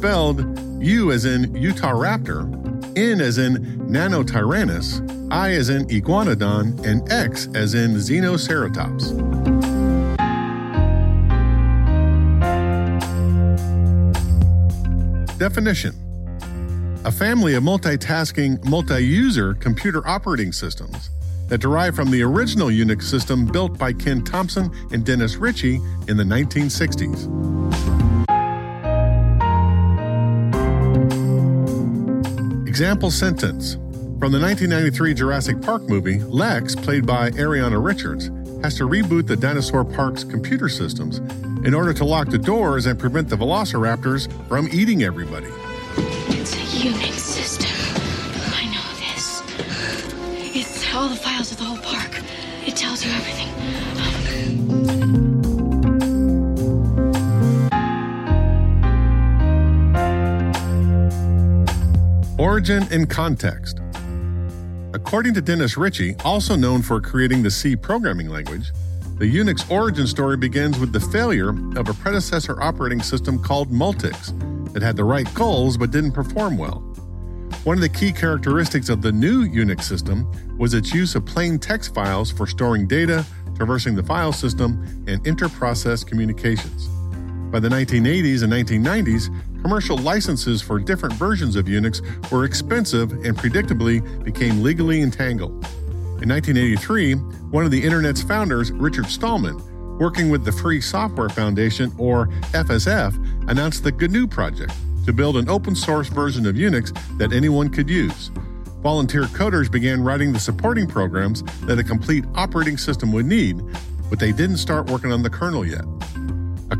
Spelled U as in Utah Raptor, N as in Nanotyrannus, I as in Iguanodon, and X as in Xenoceratops. Definition A family of multitasking, multi user computer operating systems that derive from the original Unix system built by Ken Thompson and Dennis Ritchie in the 1960s. Example sentence From the 1993 Jurassic Park movie, Lex, played by Ariana Richards, has to reboot the dinosaur park's computer systems in order to lock the doors and prevent the velociraptors from eating everybody. It's a Unix system. I know this. It's all the files of the whole park. It tells you everything. Origin and context. According to Dennis Ritchie, also known for creating the C programming language, the Unix origin story begins with the failure of a predecessor operating system called Multics that had the right goals but didn't perform well. One of the key characteristics of the new Unix system was its use of plain text files for storing data, traversing the file system, and inter-process communications. By the 1980s and 1990s, commercial licenses for different versions of Unix were expensive and predictably became legally entangled. In 1983, one of the Internet's founders, Richard Stallman, working with the Free Software Foundation, or FSF, announced the GNU project to build an open source version of Unix that anyone could use. Volunteer coders began writing the supporting programs that a complete operating system would need, but they didn't start working on the kernel yet.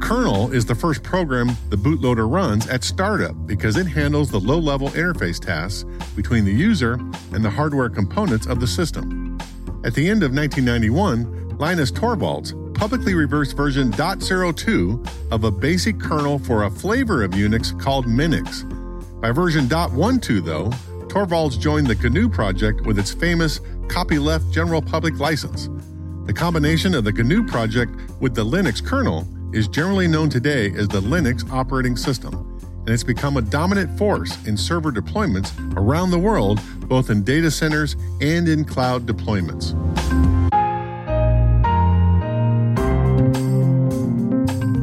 Kernel is the first program the bootloader runs at startup because it handles the low level interface tasks between the user and the hardware components of the system. At the end of 1991, Linus Torvalds publicly reversed version .02 of a basic kernel for a flavor of Unix called Minix. By version .12, though, Torvalds joined the GNU project with its famous copyleft general public license. The combination of the GNU project with the Linux kernel is generally known today as the Linux operating system, and it's become a dominant force in server deployments around the world, both in data centers and in cloud deployments.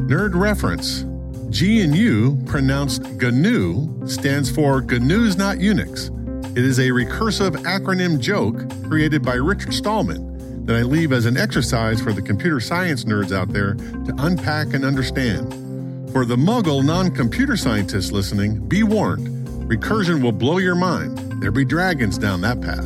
Nerd reference GNU, pronounced GNU, stands for GNU's Not Unix. It is a recursive acronym joke created by Richard Stallman that I leave as an exercise for the computer science nerds out there to unpack and understand. For the muggle non computer scientists listening, be warned recursion will blow your mind. There be dragons down that path.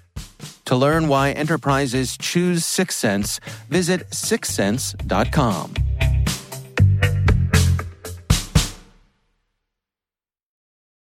To learn why enterprises choose Syxsense, visit syxsense.com.